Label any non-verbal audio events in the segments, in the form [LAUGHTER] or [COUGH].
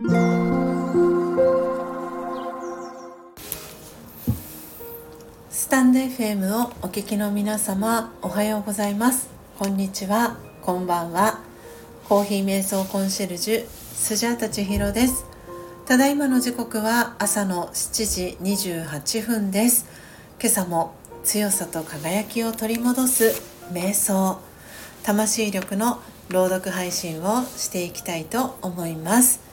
スタンド FM をお聞きの皆様おはようございます。こんにちは。こんばんは。コーヒー瞑想コンシェルジュスジャータ千尋です。ただいまの時刻は朝の7時28分です。今朝も強さと輝きを取り戻す瞑想魂力の朗読配信をしていきたいと思います。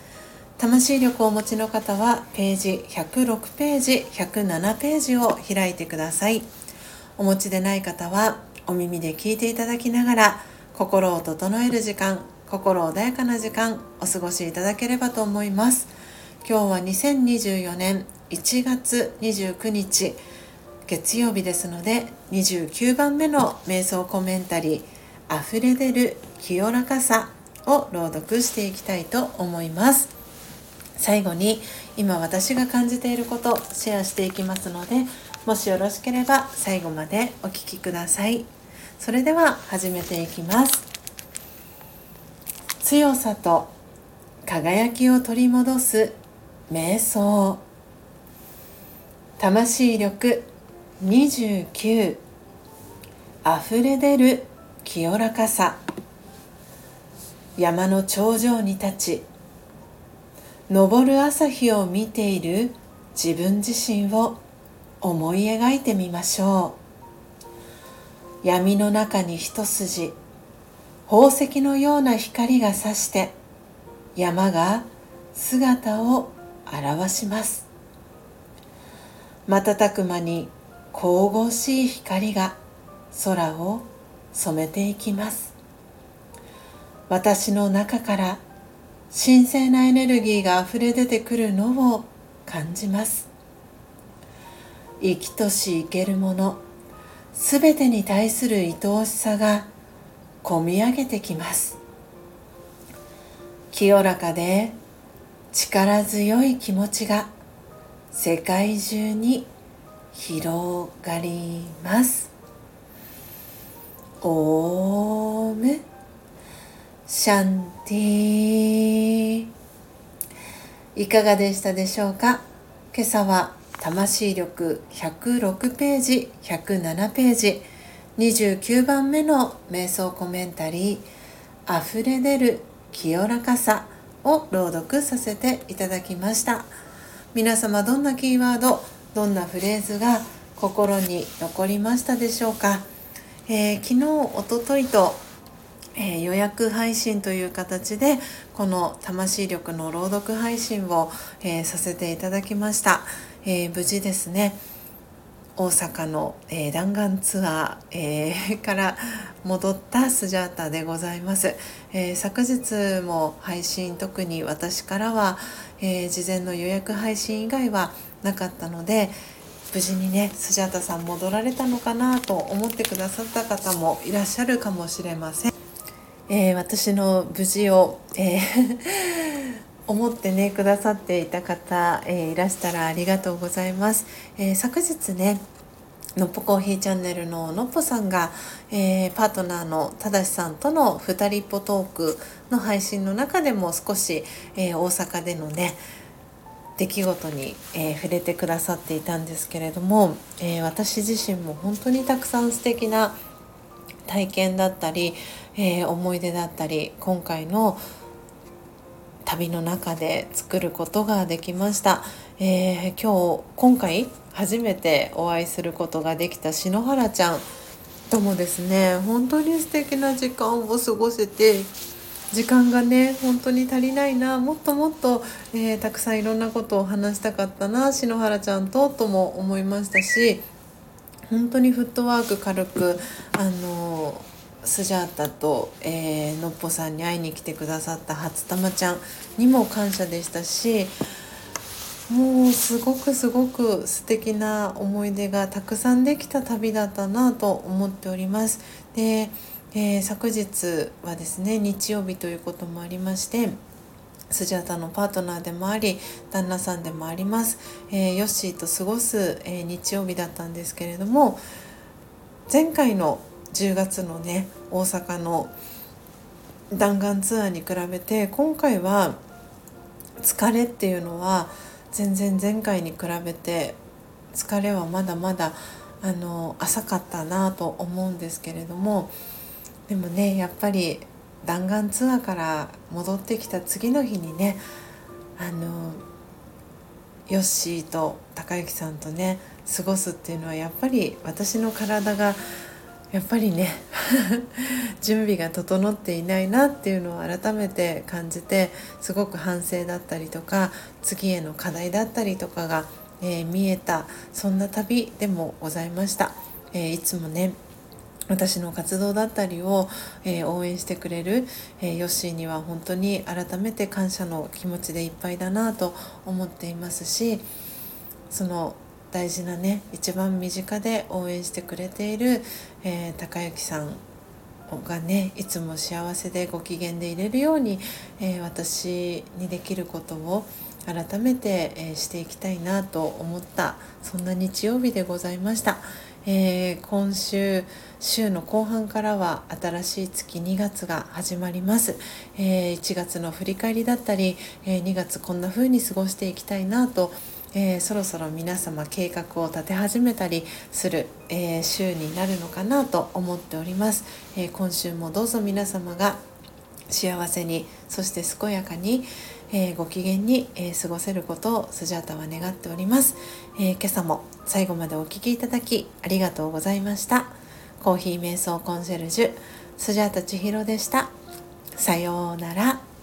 魂力をお持ちの方はページ106ページ107ページを開いてください。お持ちでない方はお耳で聞いていただきながら心を整える時間心穏やかな時間お過ごしいただければと思います。今日は2024年1月29日月曜日ですので29番目の瞑想コメンタリー溢れ出る清らかさを朗読していきたいと思います。最後に今私が感じていることシェアしていきますのでもしよろしければ最後までお聴きください。それでは始めていきます。強さと輝きを取り戻す瞑想。魂力29溢れ出る清らかさ。山の頂上に立ち昇る朝日を見ている自分自身を思い描いてみましょう。闇の中に一筋宝石のような光がさして山が姿を現します。瞬く間に神々しい光が空を染めていきます。私の中から神聖なエネルギーがあふれ出てくるのを感じます。生きとし生けるものすべてに対する愛おしさがこみ上げてきます。清らかで力強い気持ちが世界中に広がります。オームシャンティいかがでしたでしょうか？今朝は魂力106ページ107ページ29番目の瞑想コメンタリー「溢れ出る清らかさ」を朗読させていただきました。皆様どんなキーワードどんなフレーズが心に残りましたでしょうか？えー、昨日おとといと、えー、予約配信という形でこの魂力の朗読配信を、えー、させていただきました、え無事ですね大阪の、え弾丸ツアー、えから戻ったスジャータでございます、え昨日も配信特に私からは、え事前の予約配信以外はなかったので、無事にねスジャータさん戻られたのかなと思ってくださった方もいらっしゃるかもしれません。えー、私の無事を、えー [LAUGHS] 思ってねくださっていた方、えー、いらしたらありがとうございます。えー、昨日ねのっぽコーヒーチャンネルののっぽさんが、えー、パートナーのただしさんとの2人っぽトークの配信の中でも少し、え大阪でのね出来事に、え、触れてくださっていたんですけれども、え、私自身も本当にたくさん素敵な体験だったり、えー、思い出だったり今回の旅の中で作ることができました、え今日今回初めてお会いすることができた篠原ちゃんともですね本当に素敵な時間を過ごせて時間がね本当に足りないなもっともっと、えー、たくさんいろんなことを話したかったな篠原ちゃんととも思いましたし本当にフットワーク軽くあのスジャータと、えー、のっぽさんに会いに来てくださった初玉ちゃんにも感謝でしたしもうすごくすごく素敵な思い出がたくさんできた旅だったなと思っております。でえー、昨日はですね日曜日ということもありましてスジャタのパートナーでもあり旦那さんでもあります、えー、ヨッシーと過ごす、えー、日曜日だったんですけれども前回の10月のね大阪の弾丸ツアーに比べて今回は疲れっていうのは全然前回に比べて疲れはまだまだあの浅かったなと思うんですけれどもでもねやっぱり弾丸ツアーから戻ってきた次の日にねあのヨッシーと高之さんとね過ごすっていうのはやっぱり私の体がやっぱりね [LAUGHS] 準備が整っていないなっていうのを改めて感じてすごく反省だったりとか次への課題だったりとかが、えー、見えたそんな旅でもございました。えー、いつもね私の活動だったりを、えー、応援してくれる、えー、ヨッシーには本当に改めて感謝の気持ちでいっぱいだなと思っていますしその大事なね一番身近で応援してくれている、えー、高之さんがねいつも幸せでご機嫌でいれるように、え私にできることを改めて、えしていきたいなと思ったそんな日曜日でございました。えー、今週週の後半からは新しい月2月が始まります、えー、1月の振り返りだったり、えー、2月こんな風に過ごしていきたいなとえー、そろそろ皆様計画を立て始めたりする、え、週になるのかなと思っております、え、今週もどうぞ皆様が幸せにそして健やかに、えー、ご機嫌に、えー、過ごせることをスジャータは願っております、えー、今朝も最後までお聴きいただきありがとうございました。コーヒー瞑想コンシェルジュスジャータ千尋でした。さようなら。